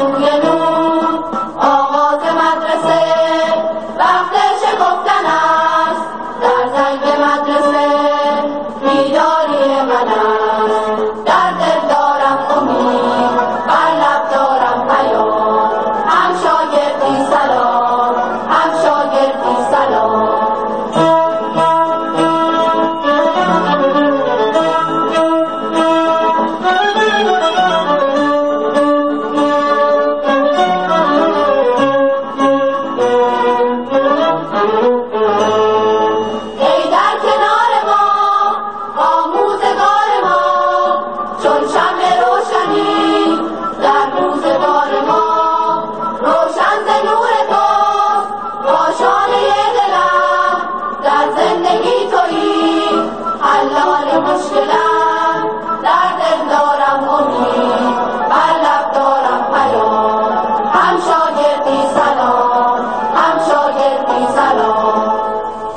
Allah.